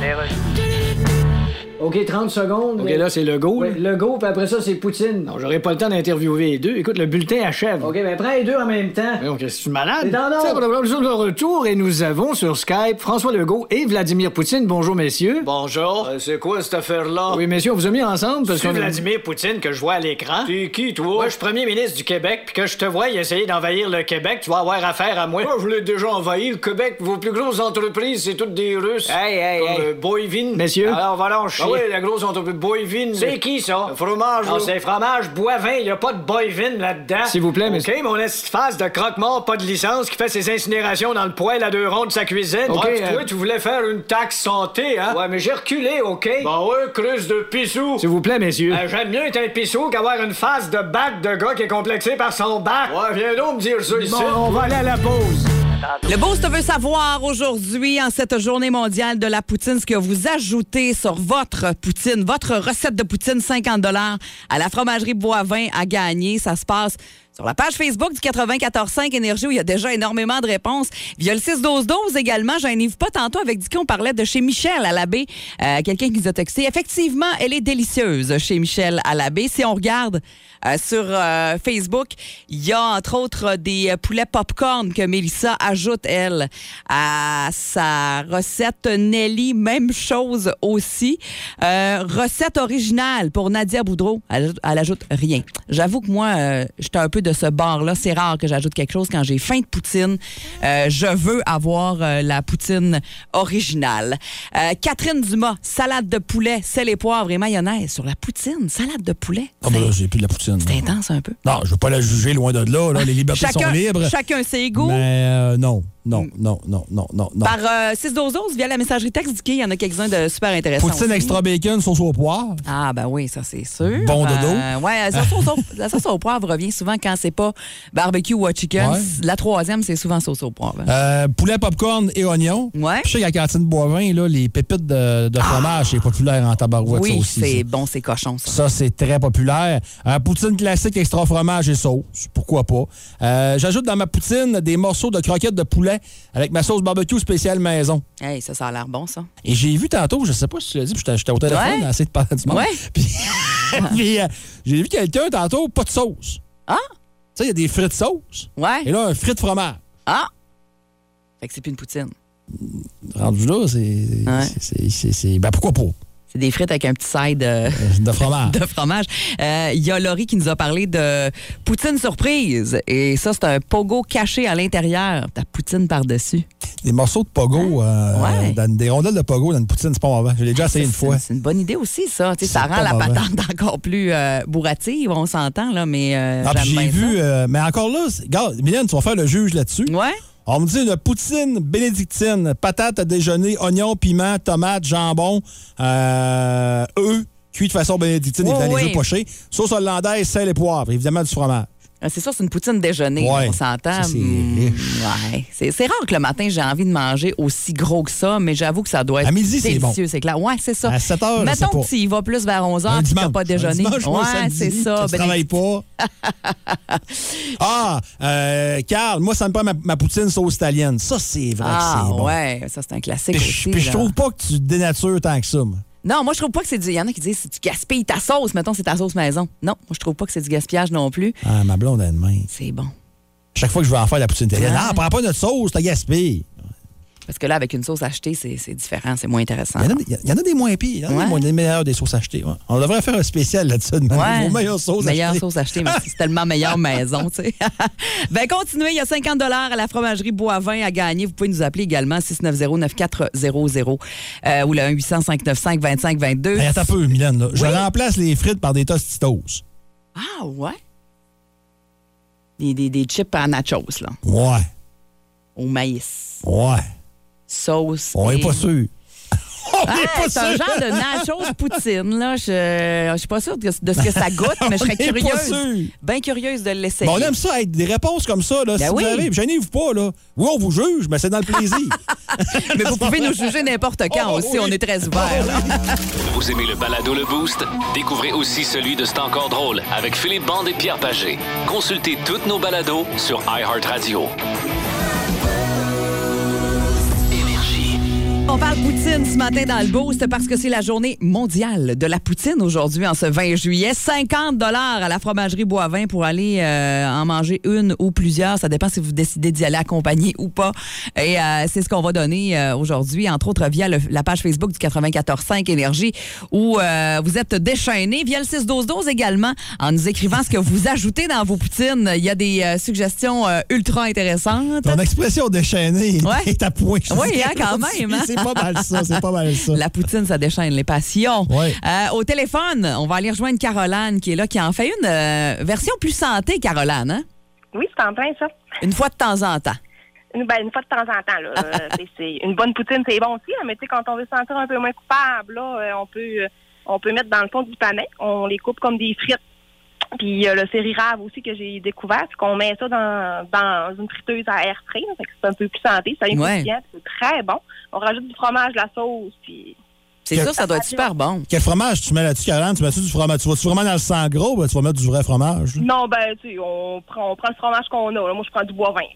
Regarde, les rues. OK, 30 secondes. OK, là, c'est le go. le go, puis après ça, c'est Poutine. Non, j'aurai pas le temps d'interviewer les deux. Écoute, le bulletin achève. OK, ben prends les deux en même temps. Que tu es malade? Non, non. C'est le retour et nous avons sur Skype François Legault et Vladimir Poutine. Bonjour, messieurs. Bonjour. c'est quoi cette affaire-là? Oui, messieurs, on vous a mis ensemble parce que. Vladimir Poutine que je vois à l'écran. T'es qui, toi? Moi, je suis premier ministre du Québec, puis que je te vois essayer d'envahir le Québec, tu vas avoir affaire à moi. Moi, je l'ai déjà envahi, le Québec. Vos plus grosses entreprises, c'est toutes des Russes. Hey, hey, Comme hey. euh, Boivin. Messieurs. Alors, va là, chier. Ah oui, la grosse entreprise Boivin. C'est qui, ça? Le fromage, Non, là. c'est fromage boivin, y a pas de boivin là-dedans. S'il vous plaît, OK, monsieur. mon face de croque-mort, pas de licence, qui fait ses incinérations dans le poêle à deux ronds de sa cuisine. OK, Ouais, puis euh, toi, tu voulais faire une taxe santé, hein? Ouais, mais j'ai reculé, OK? Bah ouais, cruce de pissou. S'il vous plaît, messieurs. Euh, J'aime mieux être un pissou qu'avoir une face de bac de gars qui est complexé par son bac. Ouais, viens donc me dire ça ici. Bon, on va aller à la pause. Le Boost veut savoir aujourd'hui, en cette journée mondiale de la poutine, ce que vous ajoutez sur votre poutine, votre recette de poutine 50 à la fromagerie Boivin à gagner. Ça se passe sur la page Facebook du 94.5 Énergie où il y a déjà énormément de réponses. Via le 6-12-12 également, j'en pas tantôt avec Dicky, on parlait de chez Michel à l'abbé, euh, quelqu'un qui nous a texté. Effectivement, elle est délicieuse chez Michel à l'abbé. Si on regarde euh, sur euh, Facebook, il y a entre autres des poulets popcorn que Mélissa ajoute, elle, à sa recette Nelly. Même chose aussi. Euh, recette originale pour Nadia Boudreau. Elle, ajoute- elle ajoute rien. J'avoue que moi, j'étais un peu de ce bord-là. C'est rare que j'ajoute quelque chose quand j'ai faim de poutine. Je veux avoir la poutine originale. Catherine Dumas, salade de poulet, sel et poivre et mayonnaise sur la poutine. Salade de poulet. Ah, ben là, j'ai plus de la poutine. C'est intense un peu. Non, je veux pas la juger loin de là. là. Les libertés Chacun, sont libres. chacun ses goûts. Mais euh, non, non, non, non, non, non, non. Par euh, 6 12 via la messagerie texte il y en a quelques-uns de super intéressants. Poutine aussi. extra bacon, sauce au poivre. Ah, ben oui, ça, c'est sûr. Bon dodo. Euh, ouais, la sauce, au, la sauce au poivre revient souvent quand c'est pas barbecue ou chicken. Ouais. La troisième, c'est souvent sauce au poivre. Euh, poulet popcorn et oignon. Ouais. Je sais qu'à la cantine Boivin, là, les pépites de, de fromage, c'est populaire en tabarouette, oui, aussi. c'est bon, c'est cochon, ça. Ça, c'est très populaire. Euh, poutine classique, extra fromage et sauce. Pourquoi pas? Euh, J'ajoute dans ma poutine des morceaux de croquettes de poulet avec ma sauce barbecue spéciale maison. Hey, ça, ça a l'air bon, ça. Et j'ai vu tantôt, je sais pas si tu l'as dit, puis j'étais au téléphone, essayer de parler du monde. Ouais. <laughs> Puis, <laughs> puis, euh, j'ai vu quelqu'un tantôt, pas de sauce. Ah? Tu sais, il y a des frites sauce. Ouais. Et là, un frit de fromage. Ah! Fait que c'est plus une poutine. Rendu là, c'est. Ouais. c'est- Ben pourquoi pas? C'est des frites avec un petit side euh, De fromage. <laughs> de fromage. Euh, Il y a Laurie qui nous a parlé de poutine surprise. Et ça, c'est un pogo caché à l'intérieur. Ta poutine par-dessus. Des morceaux de pogo, euh, Ouais. dans- des rondelles de pogo dans une poutine, c'est pas mauvais. Je l'ai déjà essayé une fois. C'est une bonne idée aussi, ça. Tu sais, ça rend la mauvais. patente <laughs> encore plus euh, bourrative, on s'entend, là, mais euh, Ah, j'ai vu, euh, mais encore là, regarde, Mylène, tu vas faire le juge là-dessus. Ouais? On me dit une poutine bénédictine, patate à déjeuner, oignons, piments, tomates, jambon, euh, œufs, cuits de façon bénédictine, Oh, évidemment, les œufs pochés, sauce hollandaise, sel et poivre, évidemment du fromage. Ah, C'est ça, c'est une poutine déjeuner, Ouais. on s'entend. Ça, c'est ouais. Rare que le matin, j'ai envie de manger aussi gros que ça, mais j'avoue que ça doit être À midi, c'est délicieux, bon. c'est clair. Ouais, c'est ça. À 7 heures, Mettons que tu y vas plus vers 11 Un h puis t'as dimanche. pas déjeuné. Dimanche ouais, c'est ça. que tu Ben, travailles pas. <laughs> ah, euh, Carl, moi, ça me prend ma, ma poutine sauce italienne. Ça, c'est vrai ah, que c'est bon. ouais, ça, c'est un classique Puis, aussi. je- puis je trouve pas que tu dénatures tant que ça. moi. Non, moi, je trouve pas que c'est du. Il y en a qui disent c'est tu gaspilles ta sauce. Mettons, c'est ta sauce maison. Non, moi, je trouve pas que c'est du gaspillage non plus. Ah, ma blonde a de main. C'est bon. Chaque fois que je veux en faire la poutine, elle dit, Ah. non, prends pas notre sauce, t'as gaspillé. Parce que là, avec une sauce achetée, c'est différent, c'est moins intéressant. Il y, en a, des- il y en a des moins pires, il y en a Ouais. des, moins- des meilleures des sauces achetées. ouais. On devrait faire un spécial là-dessus. de Ouais. Vos meilleures sauces Meilleure achetées. sauce achetée, mais <laughs> c'est tellement meilleure maison, tu sais. <laughs> ben, continuez. Il y a 50 à la fromagerie Boivin à gagner. Vous pouvez nous appeler également 690-9400 euh, ou le 1-800-595-2522. Hey, attends un peu, Mylène. là. Je remplace les frites par des tostitos. Ah, ouais? Des, des, des chips à nachos, là, Ouais, au maïs. ouais. Sauce. On et- n'est pas sûr. <laughs> Ah, c'est un genre de nachos poutine, là. Je, je suis pas sûre de, de ce que ça goûte, <laughs> mais je serais curieuse. Bien curieuse de l'essayer. On aime ça, être des réponses comme ça. Là, Ben si oui. vous arrivez, gênez-vous pas. Là. Oui, on vous juge, mais c'est dans le plaisir. <laughs> Mais vous pouvez nous juger n'importe quand Oh, aussi. oui. On est très ouverts. là. Vous aimez le balado Le Boost? Découvrez aussi celui de C'est encore drôle avec Philippe Bande et Pierre Pagé. Consultez toutes nos balados sur iHeartRadio. On parle poutine ce matin dans le Boost parce que c'est la journée mondiale de la poutine aujourd'hui, en ce 20 juillet. 50 à la fromagerie Boivin pour aller euh, en manger une ou plusieurs. Ça dépend si vous décidez d'y aller accompagné ou pas. Et euh, c'est ce qu'on va donner euh, aujourd'hui, entre autres via le- la page Facebook du 94.5 Énergie où euh, vous êtes déchaînés. Via le 6-12-12 également, en nous écrivant ce que vous ajoutez dans vos poutines. Il y a des euh, suggestions euh, ultra intéressantes. Ton expression déchaînée Ouais. est à point. Oui, hein, quand même, hein? C'est pas mal ça, c'est pas mal ça. La poutine, ça déchaîne les passions. Ouais. Euh, au téléphone, on va aller rejoindre Caroline qui est là, qui en fait une euh, version plus santé, Caroline. Hein? Oui, c'est en plein ça. Une fois de temps en temps. Une, ben, une fois de temps en temps. Là. Euh, <laughs> une bonne poutine, c'est bon aussi, là, mais tu sais, quand on veut se sentir un peu moins coupable, là, on peut on peut mettre dans le fond du panais. On les coupe comme des frites. Puis euh, le sérirave aussi que j'ai découvert, c'est qu'on met ça dans, dans une friteuse à air frais. là, fait que c'est un peu plus santé, ça vient Ouais. c'est très bon. On rajoute du fromage, de la sauce, puis C'est sûr, ça doit être super bon. Quel fromage tu mets là-dessus, Caroline? Tu mets-tu du fromage? Tu vas-tu vraiment dans le sang gros? Ben, tu vas mettre du vrai fromage. là? non, ben tu sais, on prend on prend le fromage qu'on a. là. Moi, je prends du bois vin.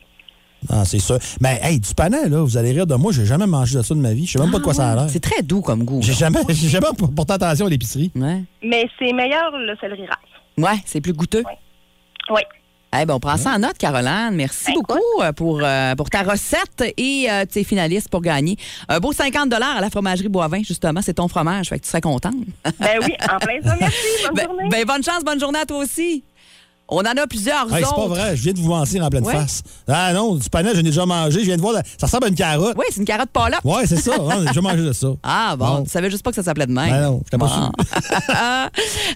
Ah, c'est ça. Mais, hey, du panais, là, vous allez rire de moi. J'ai jamais mangé de ça de ma vie. Je sais même pas de quoi ça a l'air. C'est très doux comme goût. J'ai jamais, <laughs> j'ai jamais porté attention à l'épicerie. Ouais, Mais c'est meilleur le céleri rave. Ouais c'est plus goûteux. Oui. Eh ben, on prend ça en note, Caroline. Merci Ben, beaucoup euh, pour, euh, pour ta recette et euh, tes finalistes pour gagner. Un beau 50 à la fromagerie Boivin, justement. C'est ton fromage, fait que tu serais contente. Ben oui, en plein ça. Merci. <laughs> Bonne Ben, journée. ben, bonne chance, bonne journée à toi aussi. On en a plusieurs Hey, c'est pas vrai. Je viens de vous mentir en pleine face. Ah non, du panais, j'en ai déjà mangé. Je viens de voir. la- Ça ressemble à une carotte. Oui, c'est une carotte palotte. Ouais, c'est ça. On a déjà mangé de ça. <laughs> Ah bon, Bon. tu savais juste pas que ça s'appelait de même. Ben non, j'étais pas. <laughs>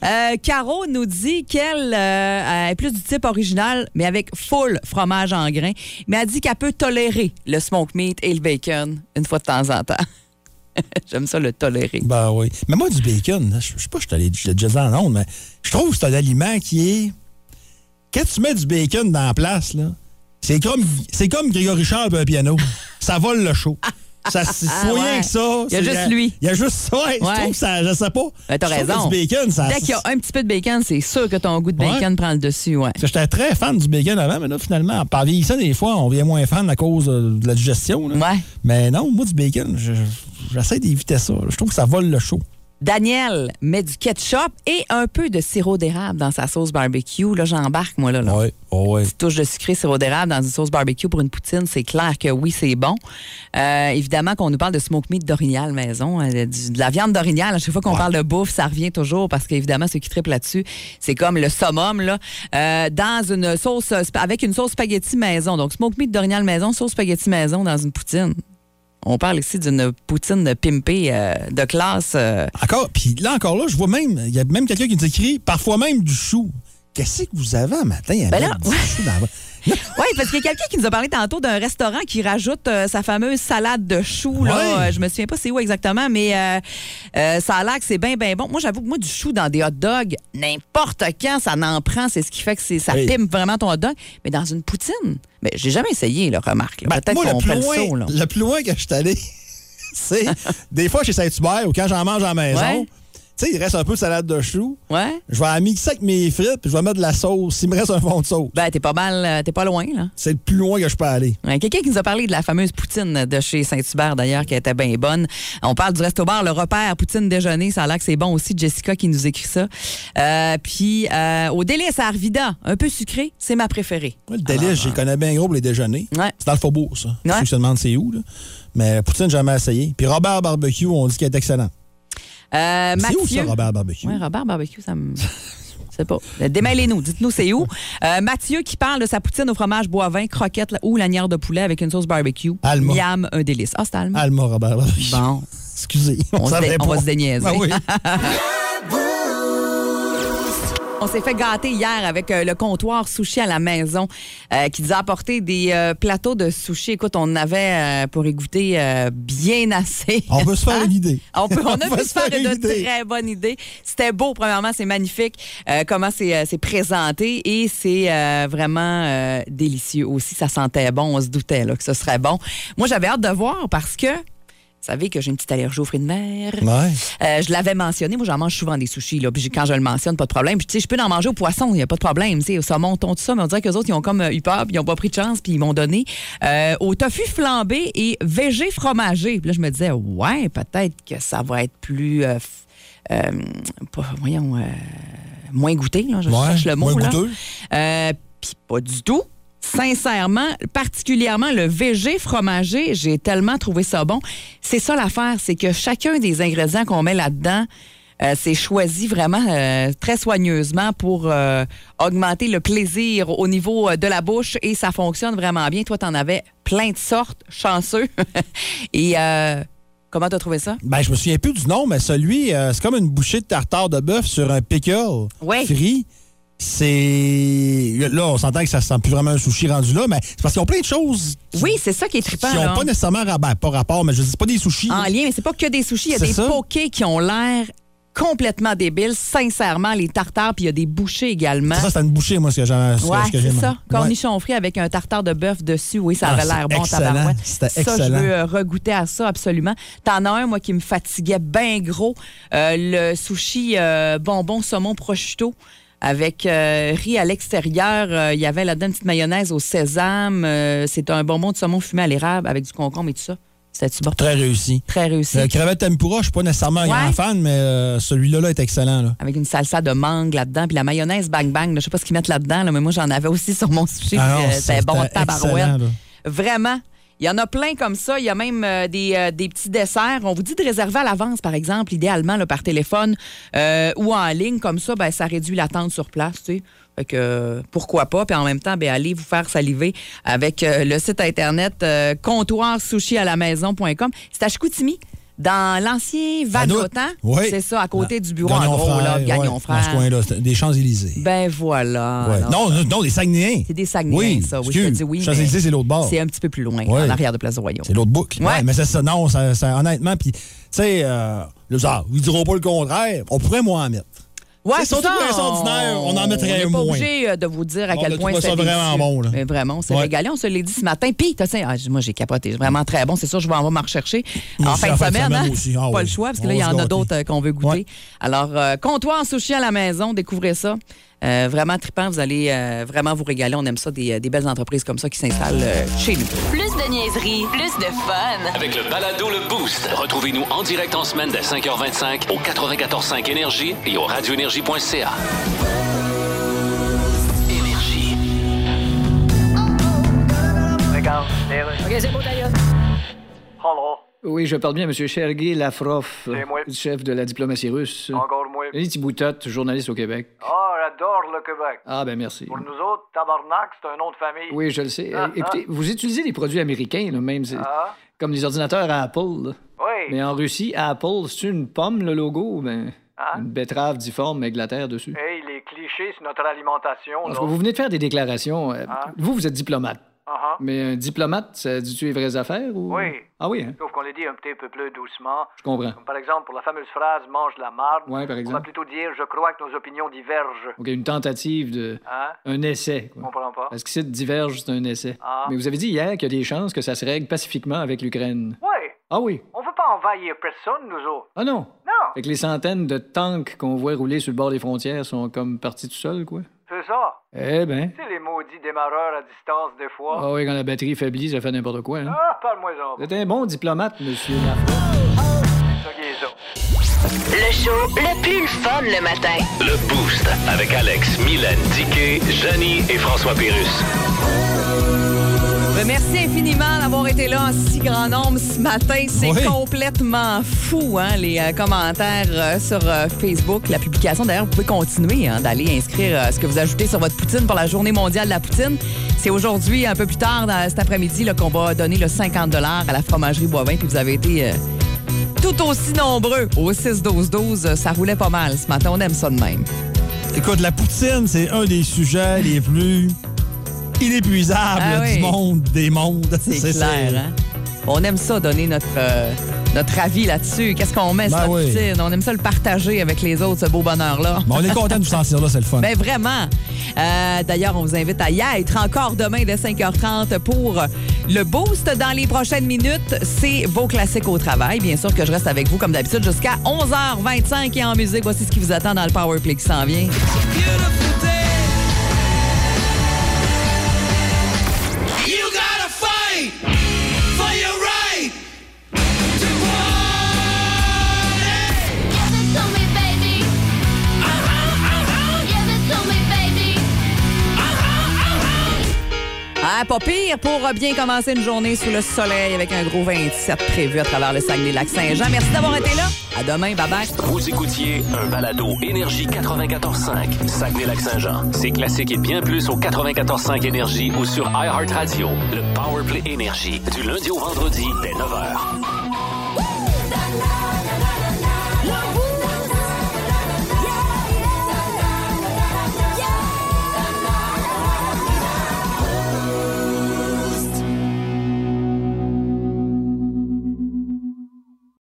Euh, Caro nous dit qu'elle euh, est plus du type original, mais avec full fromage en grains. Mais elle dit qu'elle peut tolérer le smoke meat et le bacon une fois de temps en temps. <laughs> J'aime ça le tolérer. Ben oui. Mais moi, du bacon, là, je sais pas, je l'ai déjà dit en ondes, mais je trouve que c'est un aliment qui est. Quand tu mets du bacon dans la place, là, c'est comme, c'est comme Grégory Charles et un piano. <laughs> Ça vole le show. Ça, Ah, faut rien ouais. que ça. Il y a juste lui. Il y a juste ça. Ouais, Ouais. Je trouve que ça, je sais pas. Ben, t'as raison. Du bacon, ça. Dès qu'il y a un petit peu de bacon, c'est sûr que ton goût de Ouais. bacon prend le dessus. Ouais. J'étais très fan du bacon avant, mais là, finalement, par vieillissant, des fois, on devient moins fan à cause de la digestion. là. Ouais. Mais non, moi, du bacon, je- j'essaie d'éviter ça. Je trouve que ça vole le show. Daniel met du ketchup et un peu de sirop d'érable dans sa sauce barbecue. Là, j'embarque, moi, là. là. Oui, oui. touche de sucré sirop d'érable dans une sauce barbecue pour une poutine, c'est clair que oui, c'est bon. Euh, évidemment qu'on nous parle de smoke meat d'orignal maison, euh, du- de la viande d'orignal. À chaque fois qu'on parle de bouffe, ça revient toujours parce qu'évidemment, ceux qui triplent là-dessus, c'est comme le summum, là, euh, dans une sauce, euh, avec une sauce spaghetti maison. Donc, smoke meat d'orignal maison, sauce spaghetti maison dans une poutine. On parle ici d'une poutine pimpée euh, de classe. euh, Encore, puis là, encore là, je vois même, il y a même quelqu'un qui nous écrit, parfois même du chou. Qu'est-ce que vous avez un matin à Ben mettre là, du chou dans la- <laughs> Oui, parce qu'il y a quelqu'un qui nous a parlé tantôt d'un restaurant qui rajoute euh, sa fameuse salade de choux. Là. Ouais. Euh, je me souviens pas c'est où exactement, mais euh, euh, ça a l'air que c'est bien, bien bon. Moi, j'avoue que moi, du chou dans des hot dogs, n'importe quand, ça n'en prend. C'est ce qui fait que ça Oui. pimpe vraiment ton hot dog. Mais dans une poutine, mais j'ai jamais essayé, là, remarque. là. Ben, Peut-être qu'on le plus, fait loin, le saut. Là. le plus loin que je suis allé, <laughs> c'est des fois chez Saint-Hubert ou quand j'en mange à la maison, Ouais. Tu sais, il reste un peu de salade de choux. Ouais. Je vais la mixer avec mes frites, puis je vais mettre de la sauce. Il me reste un fond de sauce. Ben, t'es pas mal, euh, t'es pas loin, là. C'est le plus loin que je peux aller. Ouais, Quelqu'un qui nous a parlé de la fameuse poutine de chez Saint-Hubert, d'ailleurs, qui était bien bonne. On parle du resto-bar Le Repère, poutine déjeuner. Ça a l'air que c'est bon aussi. Jessica qui nous écrit ça. Euh, puis, euh, au délice à Arvida, un peu sucré, c'est ma préférée. Moi, le délice, j'y connais bien gros pour les déjeuners. Ouais. C'est dans le faubourg, ça. Ouais. Ceux qui se demandent c'est où, là. Mais poutine, j'ai jamais essayé. Puis Robert Barbecue, on dit qu'il est excellent. Euh, C'est où ça, Robert Barbecue? Ouais, Robert Barbecue, ça me. Sais pas. Euh, Démêlez-nous. Dites-nous c'est où. Euh, Mathieu qui parle de sa poutine au fromage bois-vin, croquette ou lanière de poulet avec une sauce barbecue. Alma. Miam, un délice. Ah, c'est Alma. Alma Robert Barbecue. Bon. Excusez. On, se dé- on pas. va se déniaiser. Ah oui. <laughs> On s'est fait gâter hier avec euh, le comptoir sushi à la maison euh, qui nous a apporté des euh, plateaux de sushi. Écoute, on avait euh, pour y goûter euh, bien assez. <laughs> On peut se faire une idée. On, peut, on <laughs> a On pu va se faire une très bonne idée. C'était beau, premièrement, c'est magnifique euh, comment c'est euh, c'est présenté et c'est euh, vraiment euh, délicieux aussi. Ça sentait bon, on se doutait là, que ce serait bon. Moi, j'avais hâte de voir parce que vous savez que j'ai une petite allergie aux fruits de mer. Ouais. Euh, je l'avais mentionné, moi j'en mange souvent des sushis, là, puis quand je le mentionne, pas de problème. Puis tu sais, je peux en manger au poisson, il n'y a pas de problème, au saumon, tout ça, mais on dirait qu'eux autres, ils ont comme euh, eu peur, puis ils n'ont pas pris de chance, puis ils m'ont donné euh, au tofu flambé et végé fromagé. Puis là, je me disais, ouais, peut-être que ça va être plus, euh, pas- voyons, moins goûté, là, je Ouais, cherche le mot. moins là. goûteux. Puis pas du tout. Sincèrement, particulièrement le VG fromager, j'ai tellement trouvé ça bon. C'est ça l'affaire, c'est que chacun des ingrédients qu'on met là-dedans, euh, c'est choisi vraiment euh, très soigneusement pour euh, augmenter le plaisir au niveau de la bouche et ça fonctionne vraiment bien. Toi, t'en avais plein de sortes, chanceux. <laughs> et comment t'as trouvé ça? Ben, je me souviens plus du nom, mais celui, c'est comme une bouchée de tartare de bœuf sur un pickle Ouais. frit. C'est. Là, on s'entend que ça sent plus vraiment un sushi rendu là, mais c'est parce qu'ils ont plein de choses Oui, c'est ça qui est qui trippant. n'ont là. pas nécessairement ben, pas rapport, mais je dis pas des sushis. en lien, mais c'est pas que des sushis, il y a des ça. pokés qui ont l'air complètement débiles, sincèrement, les tartares, puis il y a des bouchées également. Ça, c'est une bouchée, moi, ce que j'ai ce Ouais, c'est ça. Cornichon frit avec un tartare de bœuf dessus. Oui, ça Ah, avait l'air bon, tabarouette. Ça, je veux euh, regoûter à ça, absolument. T'en as un, moi, qui me fatiguait bien gros. Euh, le sushi euh, bonbon saumon prosciutto avec euh, riz à l'extérieur. Euh, Il y avait là-dedans une petite mayonnaise au sésame. Euh, c'est un bonbon de saumon fumé à l'érable avec du concombre et tout ça. C'était-tu bon? Très réussi. Très réussi. Euh, crevette tempura, je suis pas nécessairement un Ouais. grand fan, mais celui-là là, est excellent. Là. avec une salsa de mangue là-dedans, puis la mayonnaise bang bang. Je sais pas ce qu'ils mettent là-dedans, là, mais moi j'en avais aussi sur mon sushi. Ah C'était bon, tabarouette. Vraiment. Il y en a plein comme ça. Il y a même euh, des, euh, des petits desserts. On vous dit de réserver à l'avance, par exemple, idéalement par téléphone euh, ou en ligne. Comme ça, ben, ça réduit l'attente sur place. Tu sais. Fait que, pourquoi pas? Puis en même temps, ben, allez vous faire saliver avec le site Internet comptoirsushialamaison.com. C'est à Chicoutimi, dans l'ancien. Vanout. Oui. C'est ça, à côté du bureau, Gagnon en gros, là, Gagnon ouais, Frère. Dans ce coin-là, des Champs-Élysées. Ben voilà. Ouais. Non, non, des Saguenayens. c'est des Saguenayens, Oui, ça. Oui, je te dis oui. Champs-Élysées, c'est l'autre bord. C'est un petit peu plus loin, Ouais. en arrière de Place du Royaume. C'est l'autre boucle. Ouais. Mais c'est ça, non, ça, ça- honnêtement, puis, tu sais, euh, le ils diront pas le contraire. On pourrait moins en mettre. Ouais, C'est surtout pour un ordinaire, on en mettrait On n'est pas moins. obligé euh, de vous dire à On quel point c'est ça vraiment bon, là. Mais vraiment, on s'est Ouais. régalé. On se l'a dit ce matin. Puis, ah, moi, j'ai capoté. C'est vraiment très bon. C'est sûr, je vais en me rechercher en fin de semaine. hein. Ah pas le choix, parce que On là, il y en a d'autres euh, qu'on veut goûter. Alors, euh, comptoir en sushi à la maison, découvrez ça. Euh, vraiment trippant, vous allez euh, vraiment vous régaler. On aime ça, des, euh, des belles entreprises comme ça qui s'installent euh, chez nous. Plus de niaiserie, plus de fun. Avec le balado Le Boost, retrouvez-nous en direct en semaine dès 5h25 au 94.5 Énergie et au radioénergie.ca. Énergie. Regarde. OK, c'est beau, d'ailleurs. Oui, je parle bien, M. Sergei euh, chef de la diplomatie russe. Encore moi. Lily Boutotte, journaliste au Québec. Ah, j'adore le Québec. Ah, ben merci. Pour nous autres, tabarnak, c'est un nom de famille. Oui, je le sais. Ah, Euh, Écoutez, vous utilisez des produits américains, là, même, Ah, comme les ordinateurs à Apple. là. oui. Mais en Russie, Apple, c'est une pomme, le logo, ben, Ah. une betterave difforme avec de la terre dessus. Hey, les clichés sur notre alimentation, vous venez de faire des déclarations. euh, Ah. Vous, vous êtes diplomate. Ah. Mais un diplomate, ça dit-tu les vraies affaires ou... Oui. Ah oui, hein? Sauf qu'on les dit un petit peu plus doucement. Je comprends. Comme par exemple, pour la fameuse phrase « mange la marde Ouais, par on va plutôt dire « je crois que nos opinions divergent OK, une tentative de... Hein? Un essai, Je quoi. comprends pas. Parce qu'ici, diverge, c'est un essai. Ah. Mais vous avez dit hier qu'il y a des chances que ça se règle pacifiquement avec l'Ukraine. Oui. Ah oui? On veut pas envahir personne, nous autres. Ah non? Non. Fait que les centaines de tanks qu'on voit rouler sur le bord des frontières sont comme partis tout seuls, quoi. C'est ça. Eh ben. Tu sais, les maudits démarreurs à distance, des fois. Ah oui, quand la batterie faiblit, ça fait n'importe quoi, hein. Ah, parle-moi-en. Vous êtes un bon diplomate, monsieur. Le show le plus fun le matin. Le Boost avec Alex, Mylène, Diquet, Janie et François Pérus. Ben, merci infiniment d'avoir été là en si grand nombre ce matin. C'est Oui. complètement fou, hein, les euh, commentaires euh, sur euh, Facebook. La publication, d'ailleurs, vous pouvez continuer hein, d'aller inscrire ce que vous ajoutez sur votre poutine pour la journée mondiale de la poutine. C'est aujourd'hui, un peu plus tard, dans cet après-midi, qu'on va donner le 50 à la fromagerie Boivin. Puis vous avez été tout aussi nombreux au 6-12-12. Ça roulait pas mal ce matin. On aime ça de même. Écoute, la poutine, c'est un des sujets les plus inépuisables Ah oui. du monde, des mondes. C'est clair, hein? On aime ça, donner notre, euh, notre avis là-dessus. Qu'est-ce qu'on met sur Ben oui. poutine? On aime ça le partager avec les autres, ce beau bonheur-là. Mais on est content de nous sentir là, c'est le fun. Ben vraiment. Euh, D'ailleurs, on vous invite à y être encore demain dès 5h30 pour le boost dans les prochaines minutes. C'est vos classiques au travail. Bien sûr que je reste avec vous comme d'habitude jusqu'à 11h25 et en musique. Voici ce qui vous attend dans le Power Play qui s'en vient. Pas pire pour bien commencer une journée sous le soleil avec un gros 27 prévu à travers le Saguenay-Lac-Saint-Jean. Merci d'avoir été là. À demain. Bye-bye. Vous écoutiez un balado Énergie 94.5, Saguenay-Lac-Saint-Jean. C'est classique et bien plus au 94.5 Énergie ou sur iHeartRadio. Le Powerplay Énergie, du lundi au vendredi dès 9h.